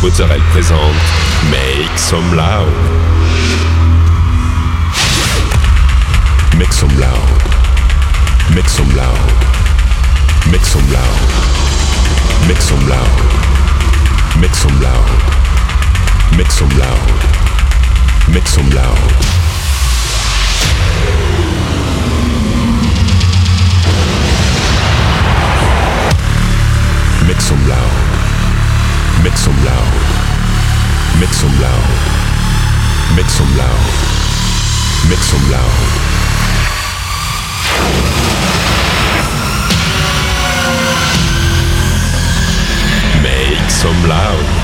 Mozzarella présente Make Some Loud. Make some loud. Make some loud. Make some loud. Make some loud. Make some loud. Make some loud. Make some loud. Make some loud. Mit zum Loud. Mit zum Loud. Mit zum Loud. Mit zum Loud. Make some loud.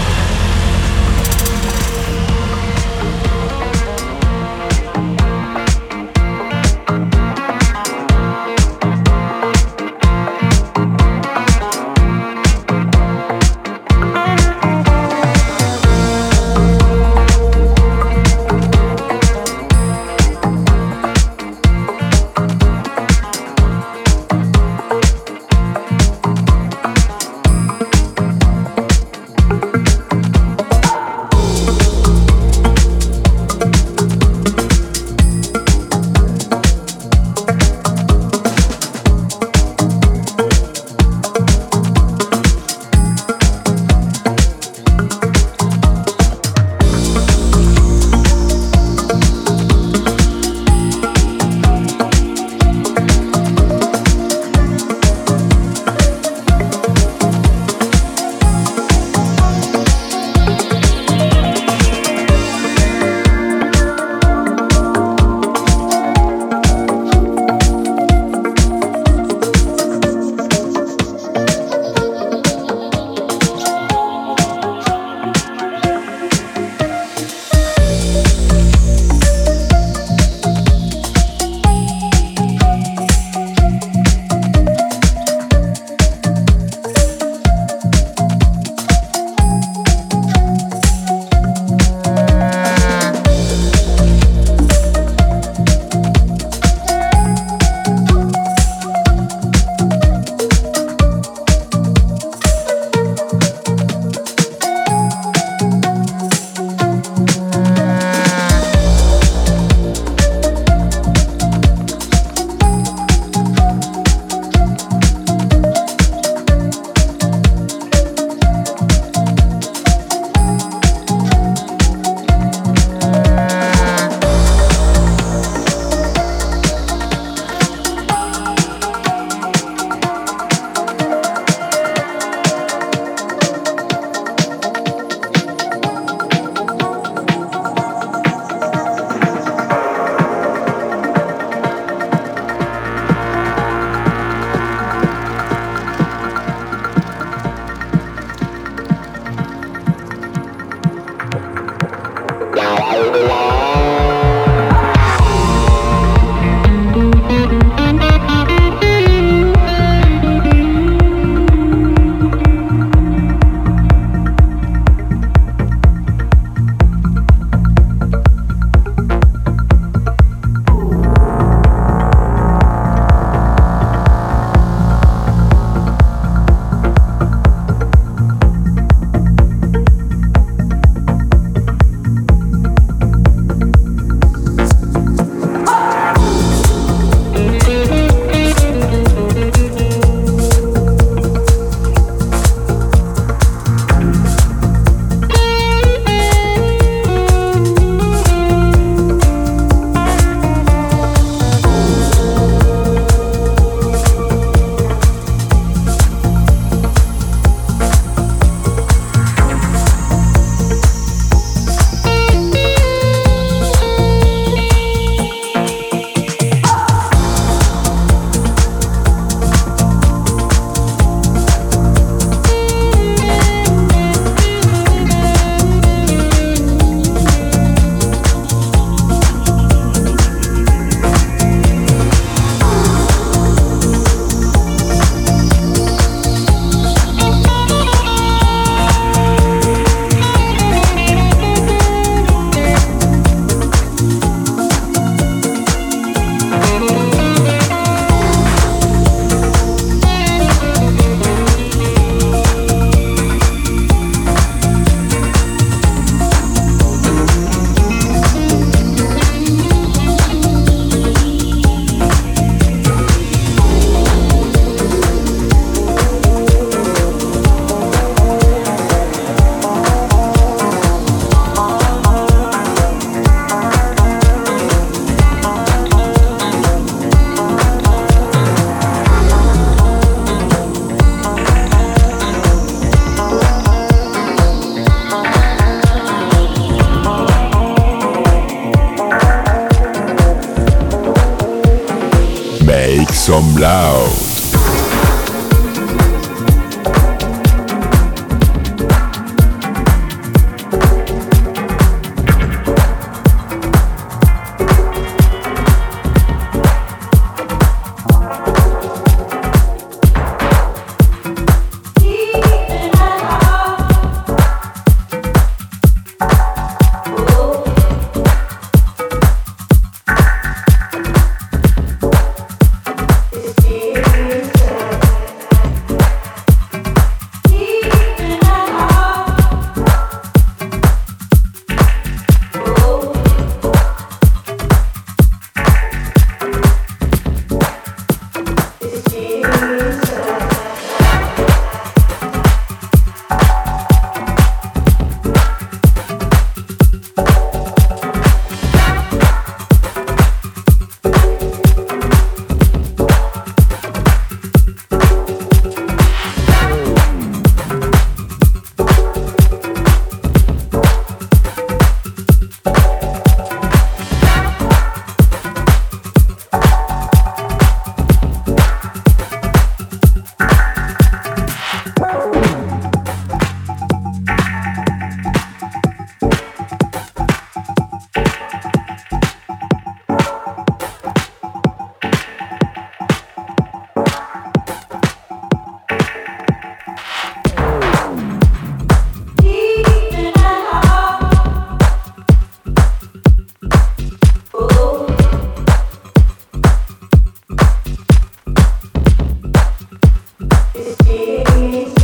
Thank.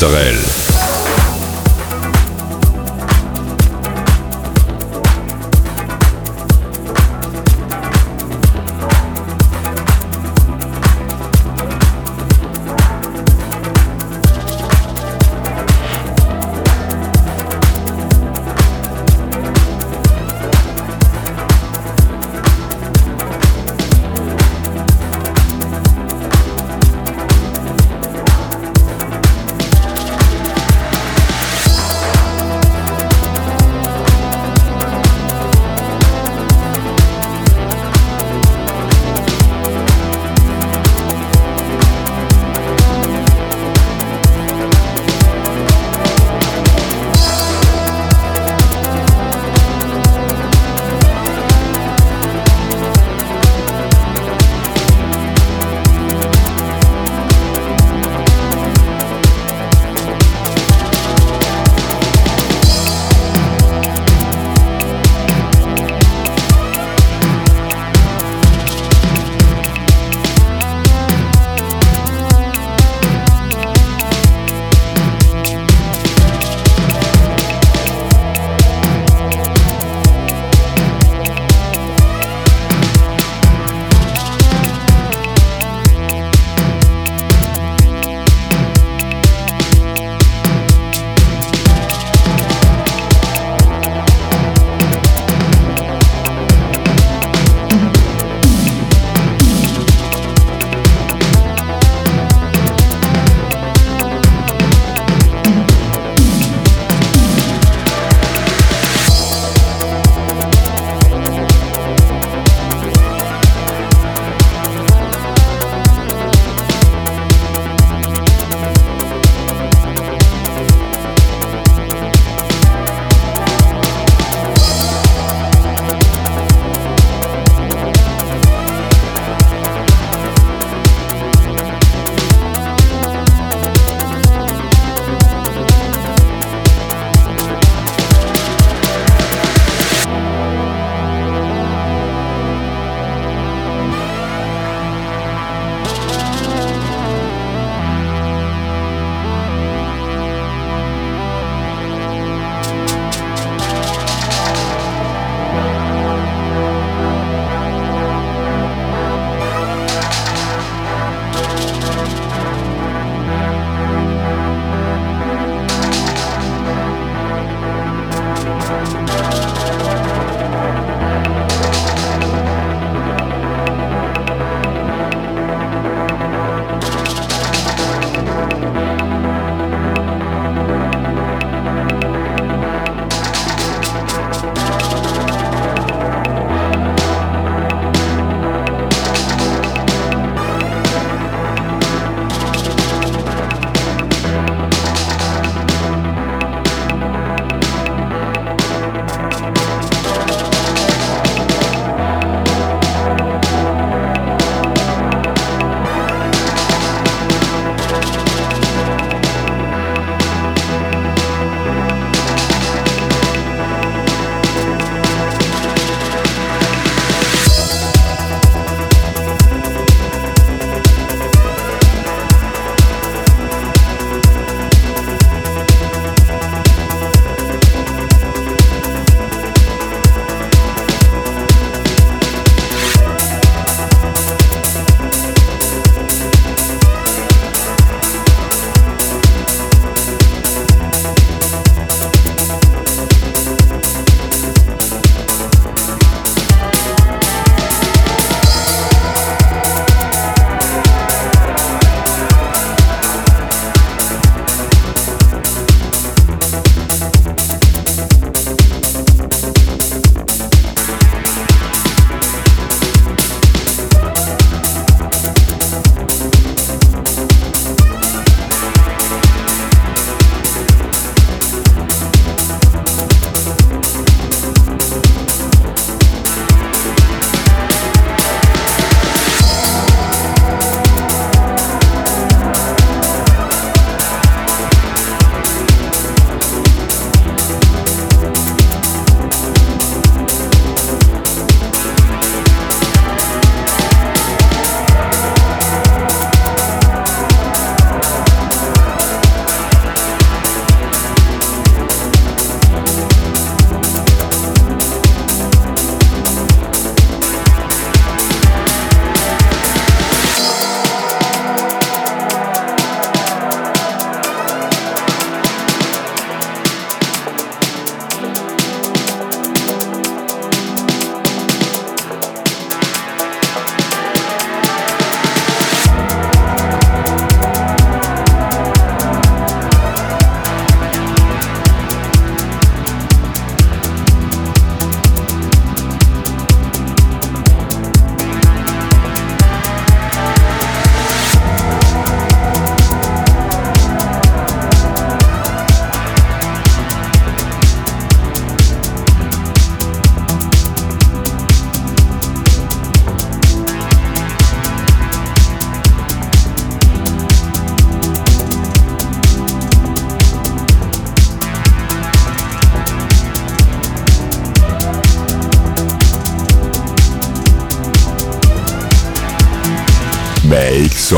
Mozzarella.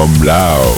Come Loud.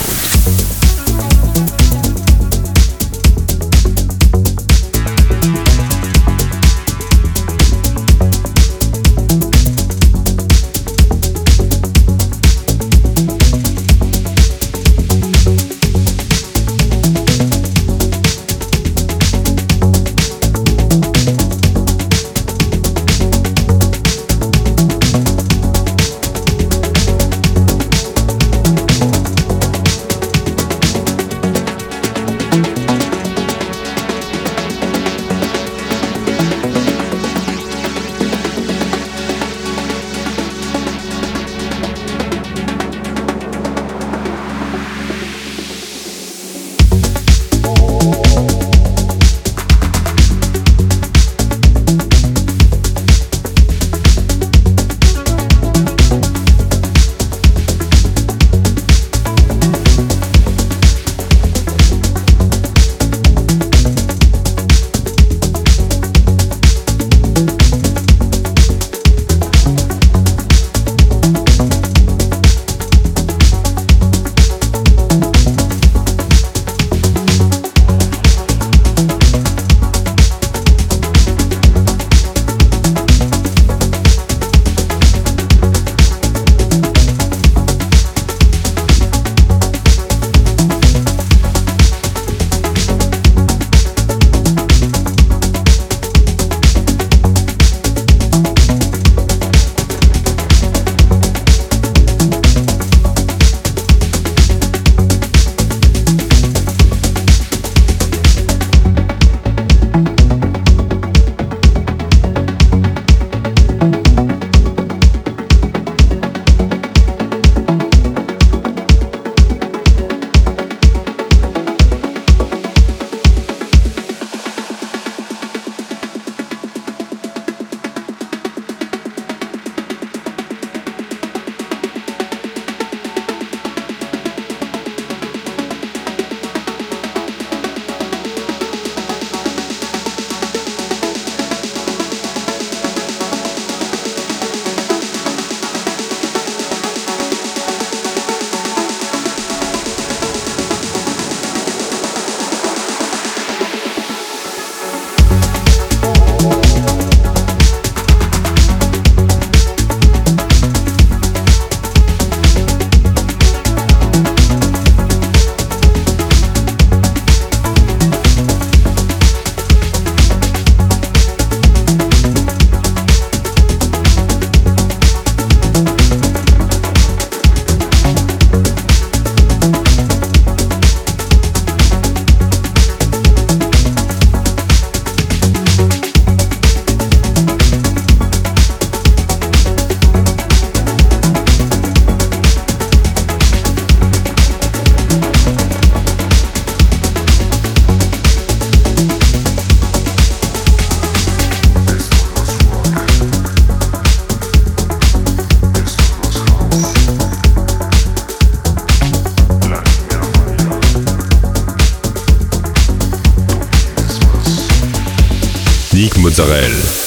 Sorel.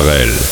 Sorel.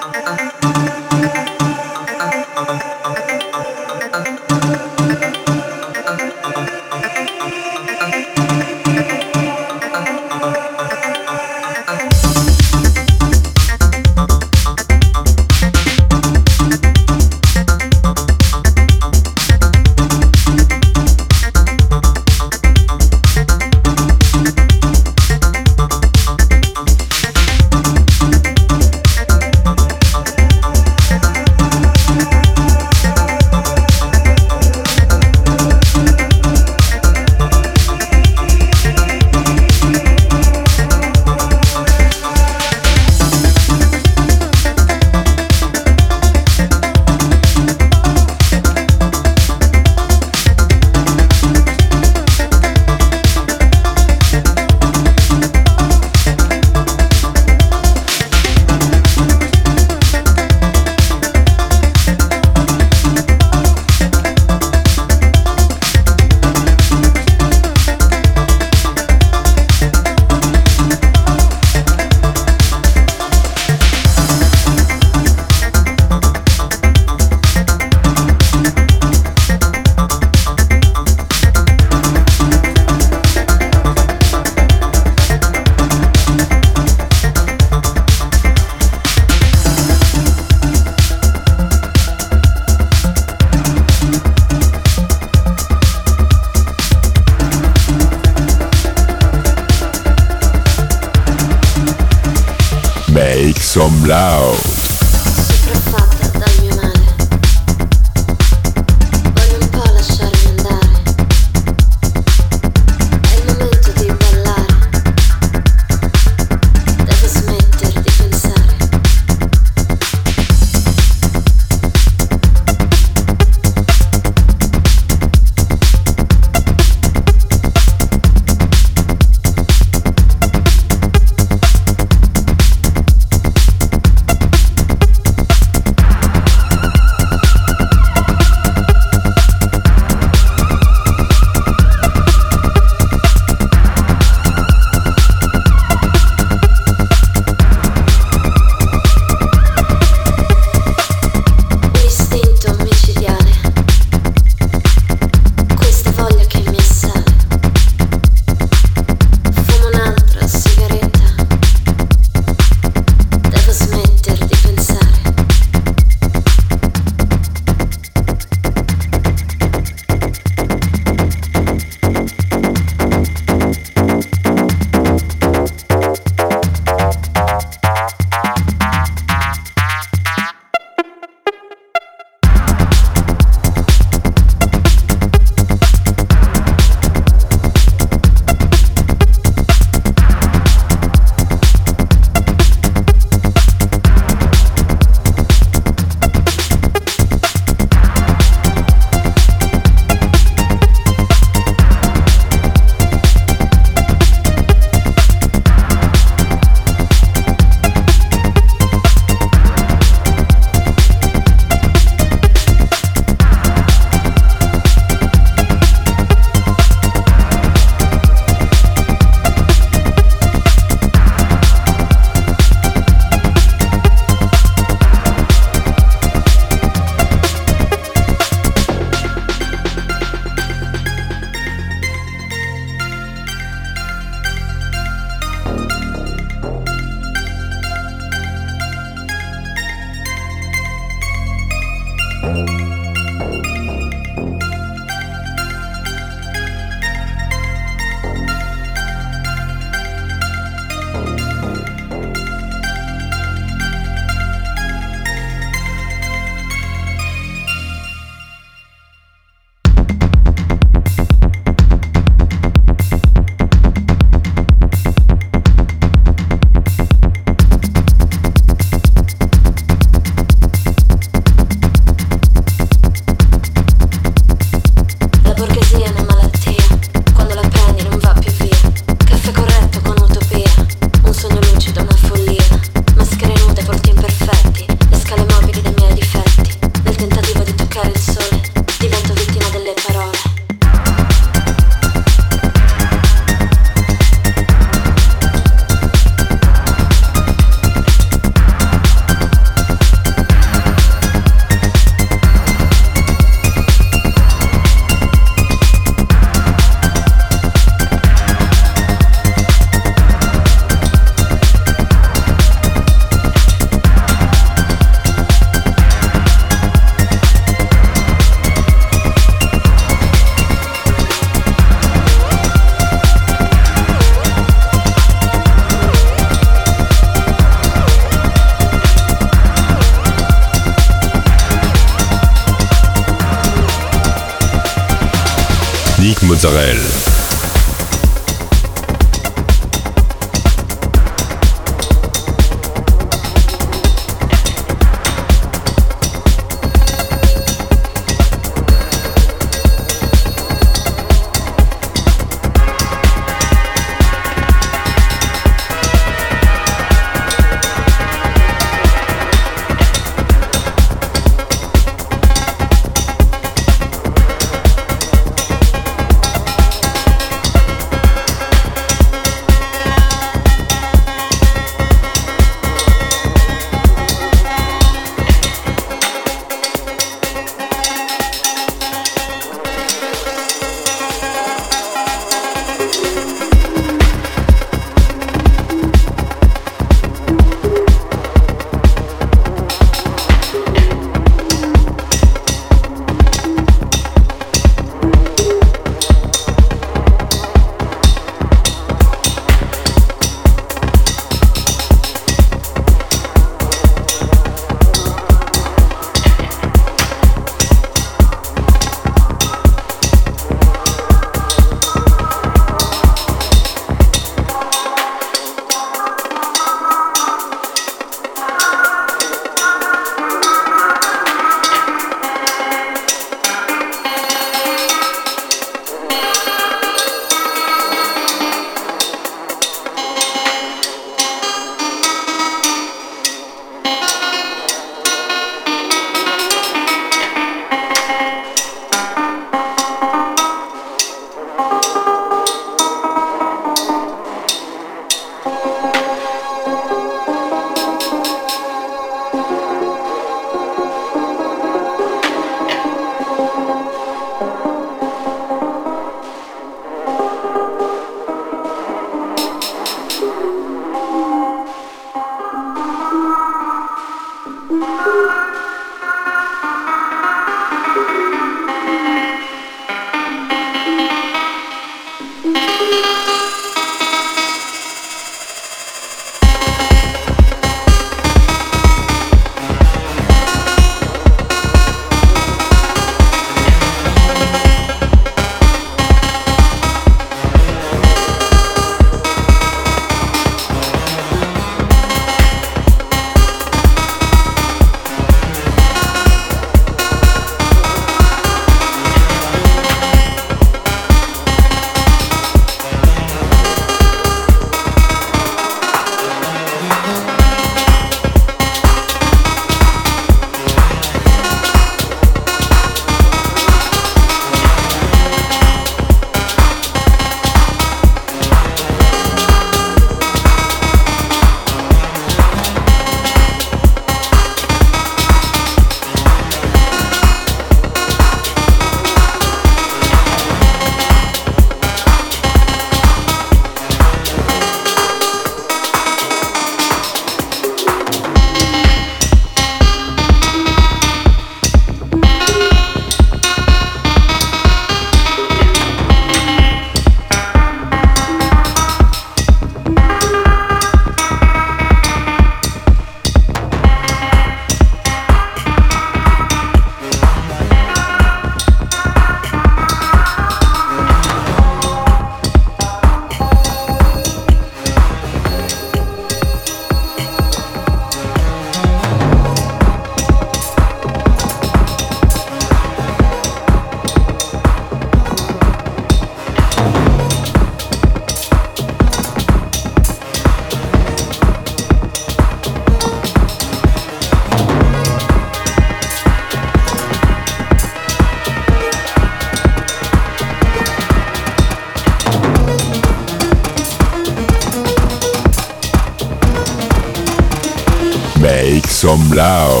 Blau.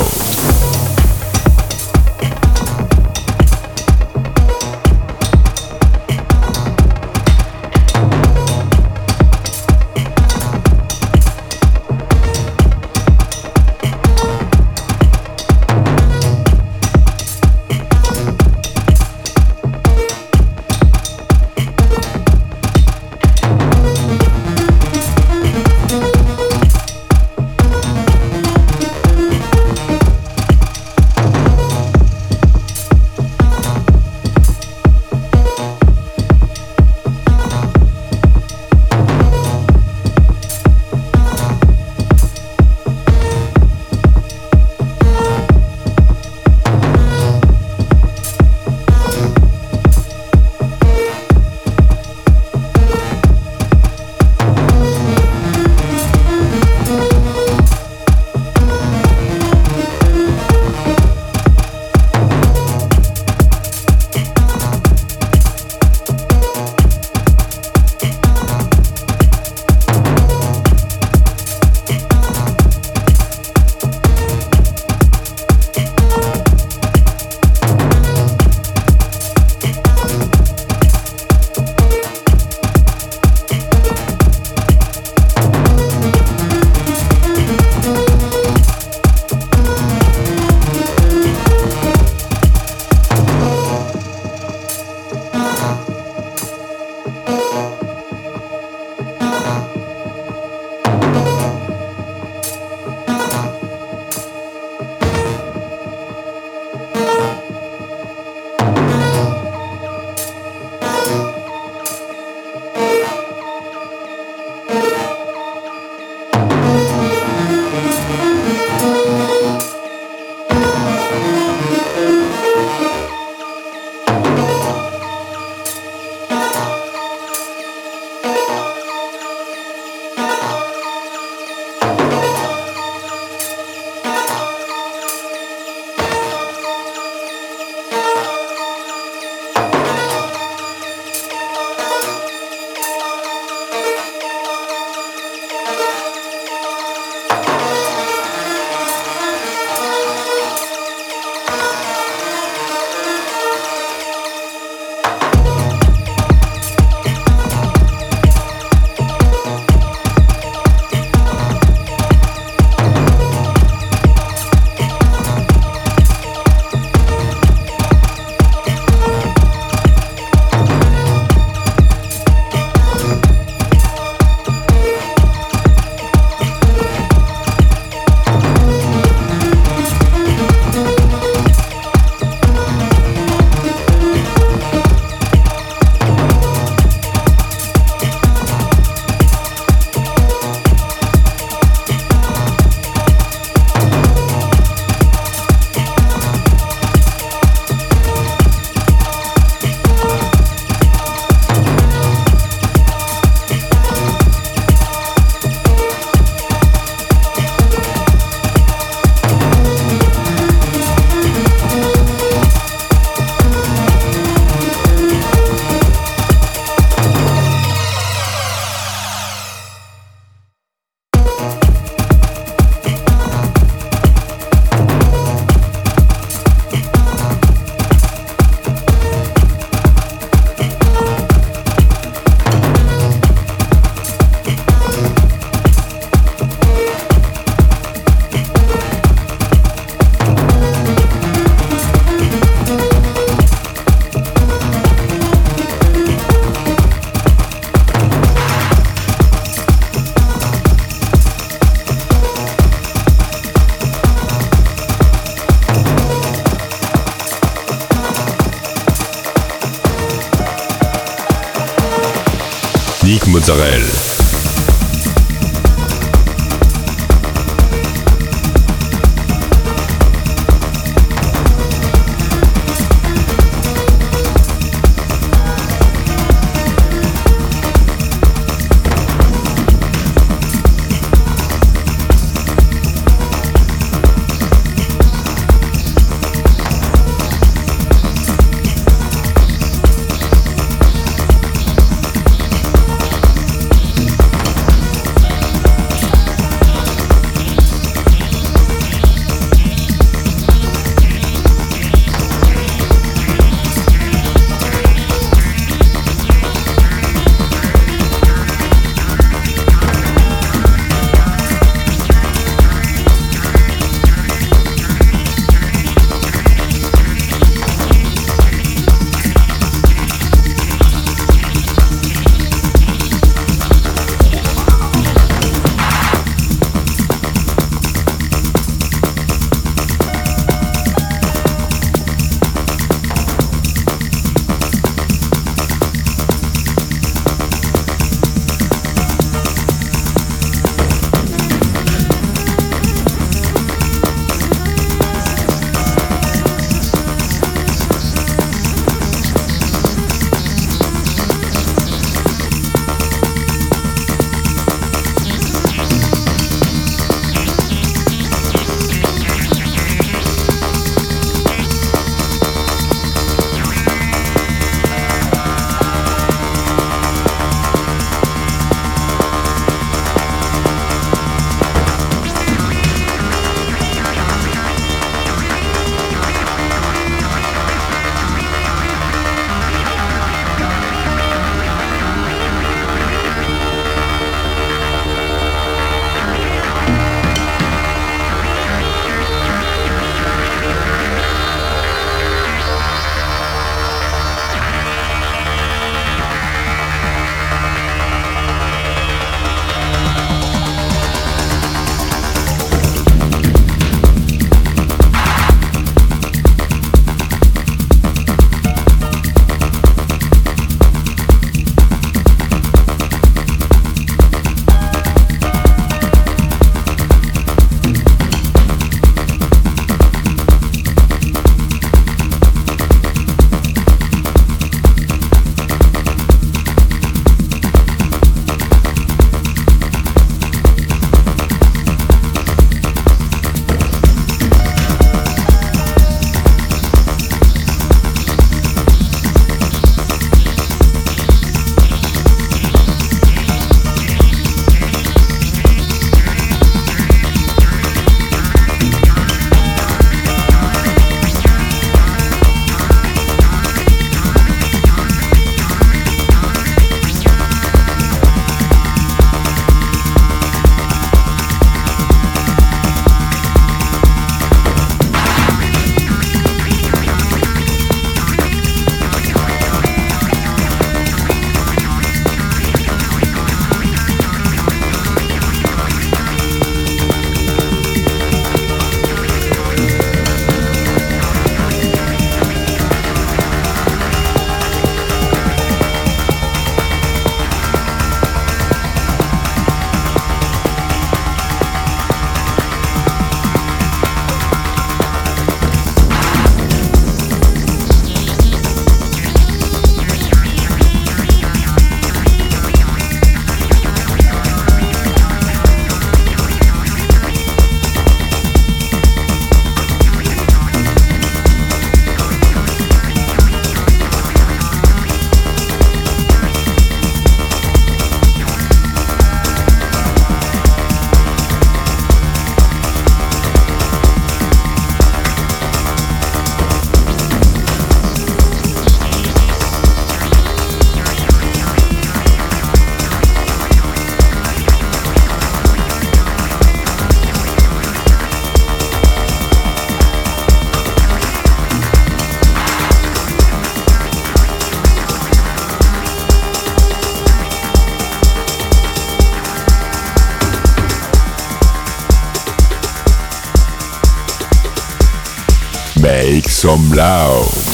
Loud.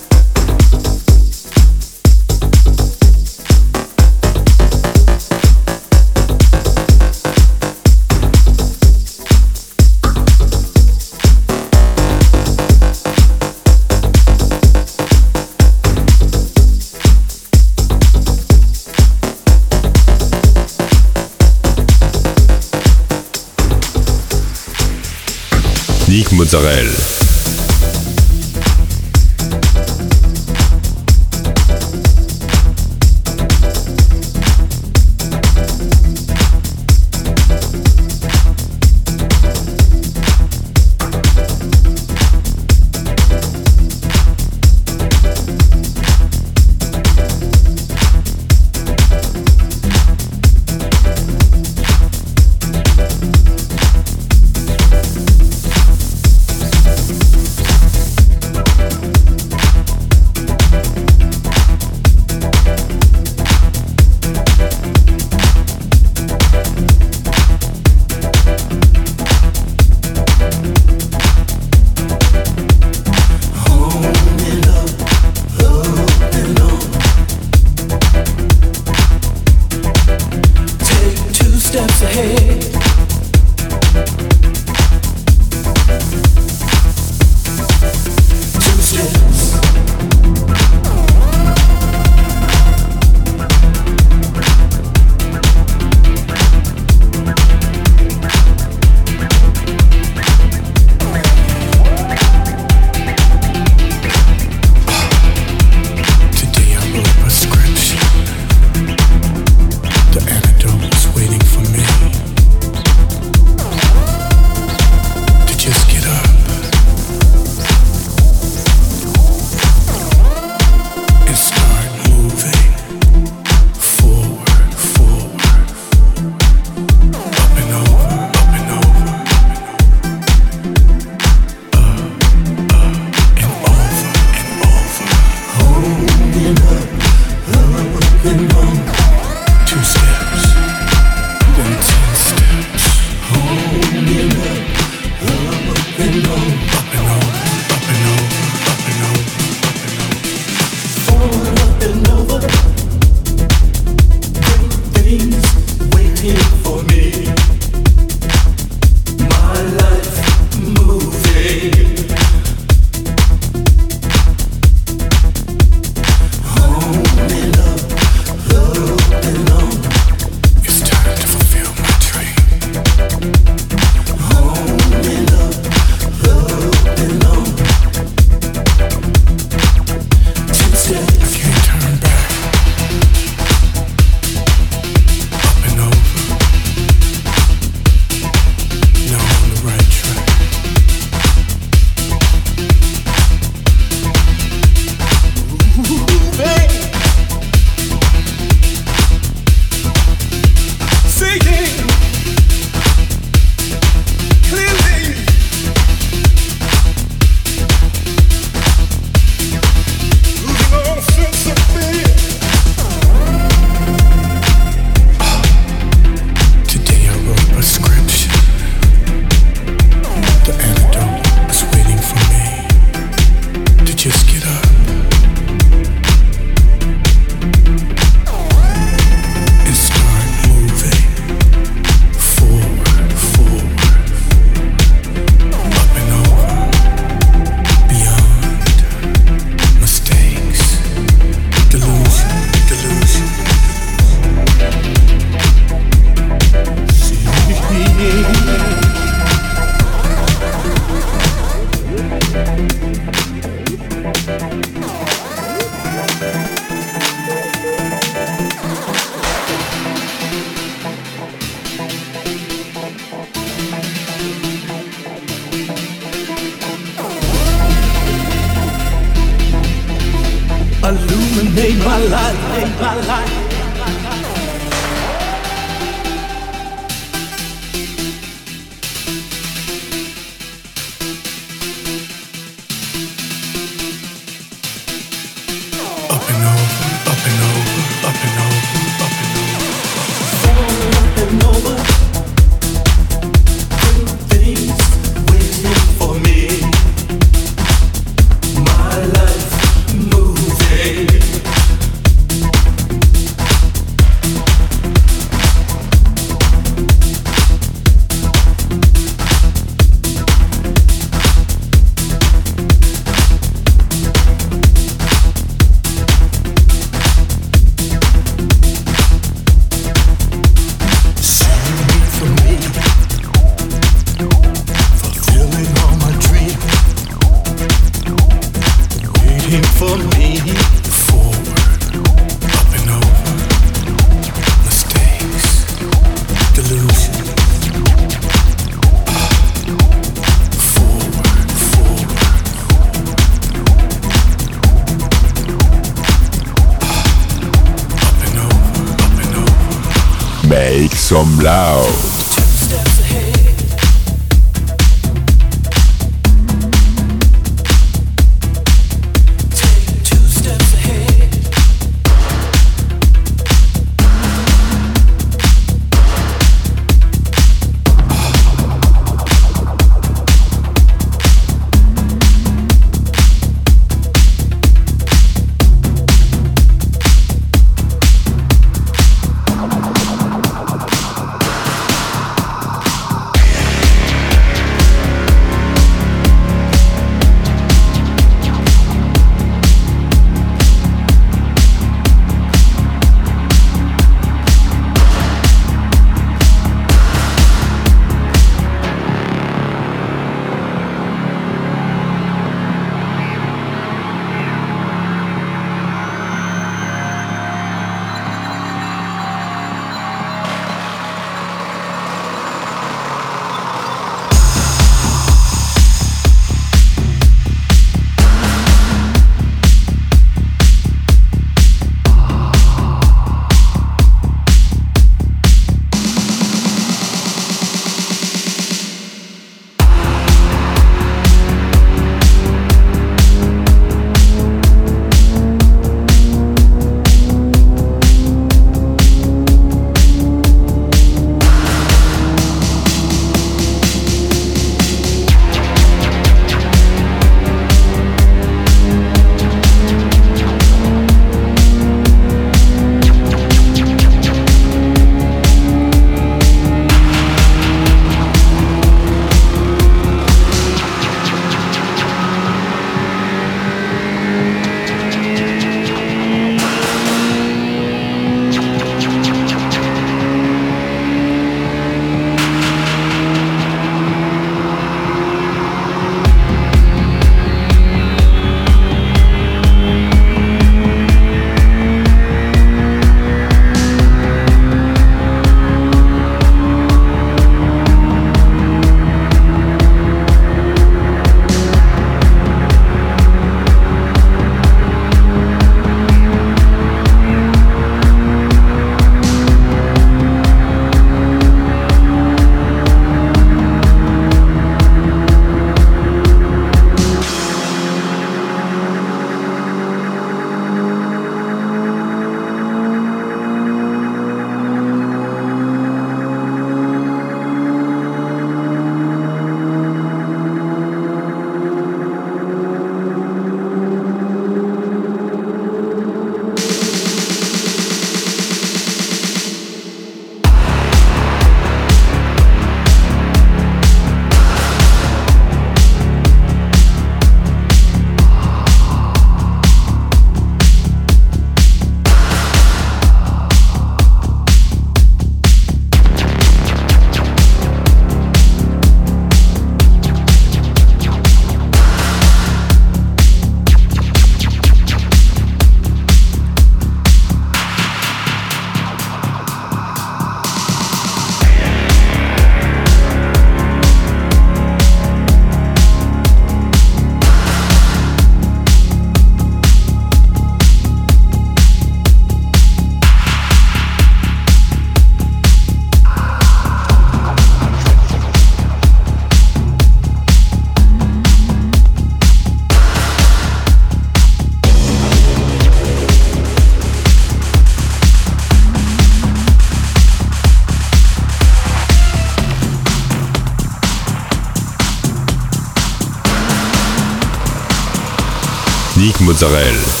Israel.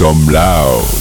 Some loud.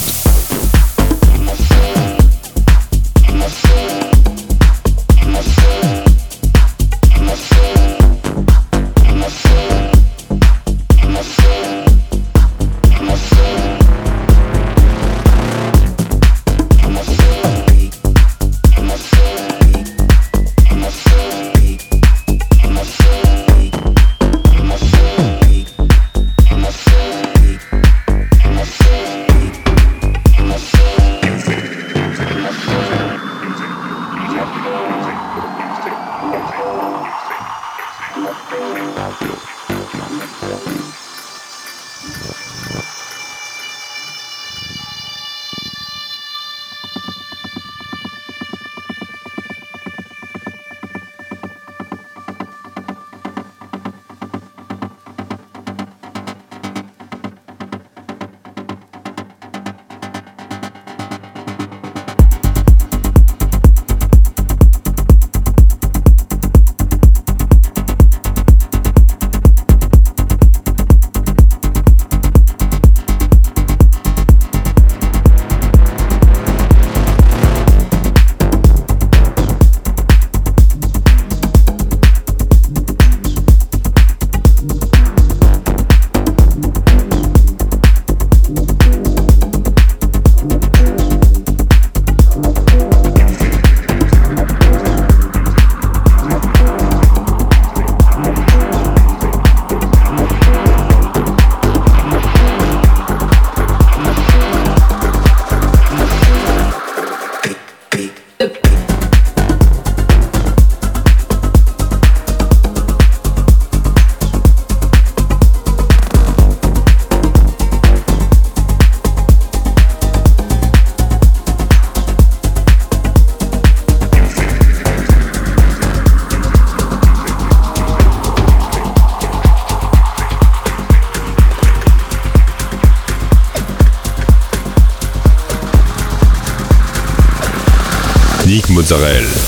Israel.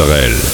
Israel.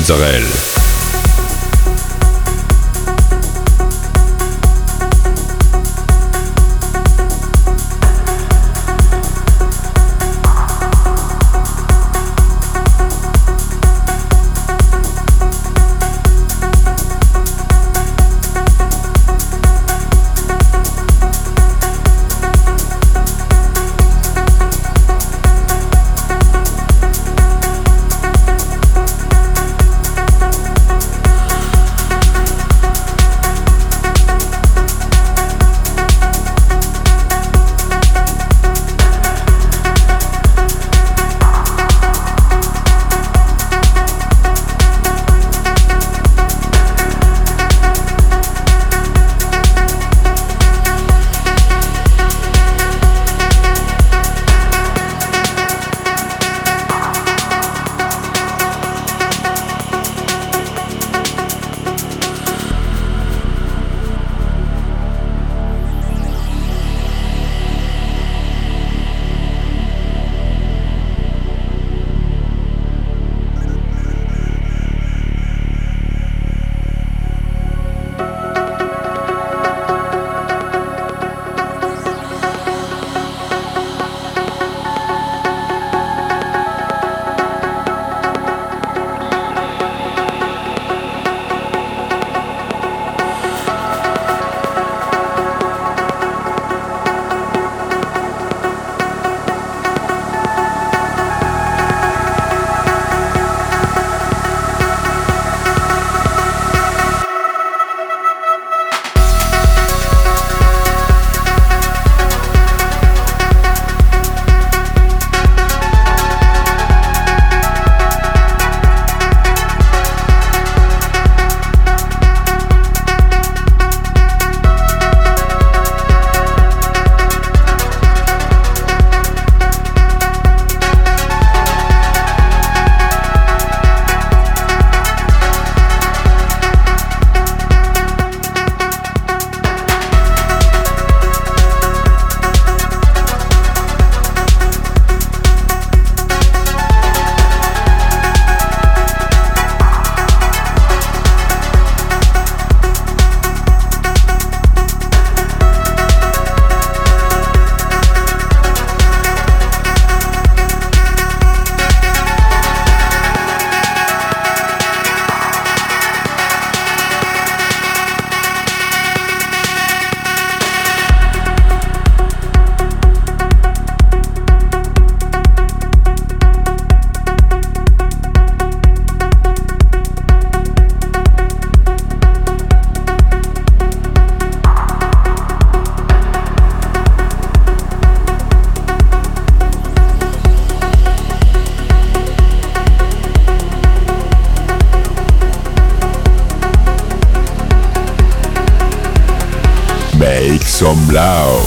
Mozzarella. Blau.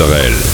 Israel.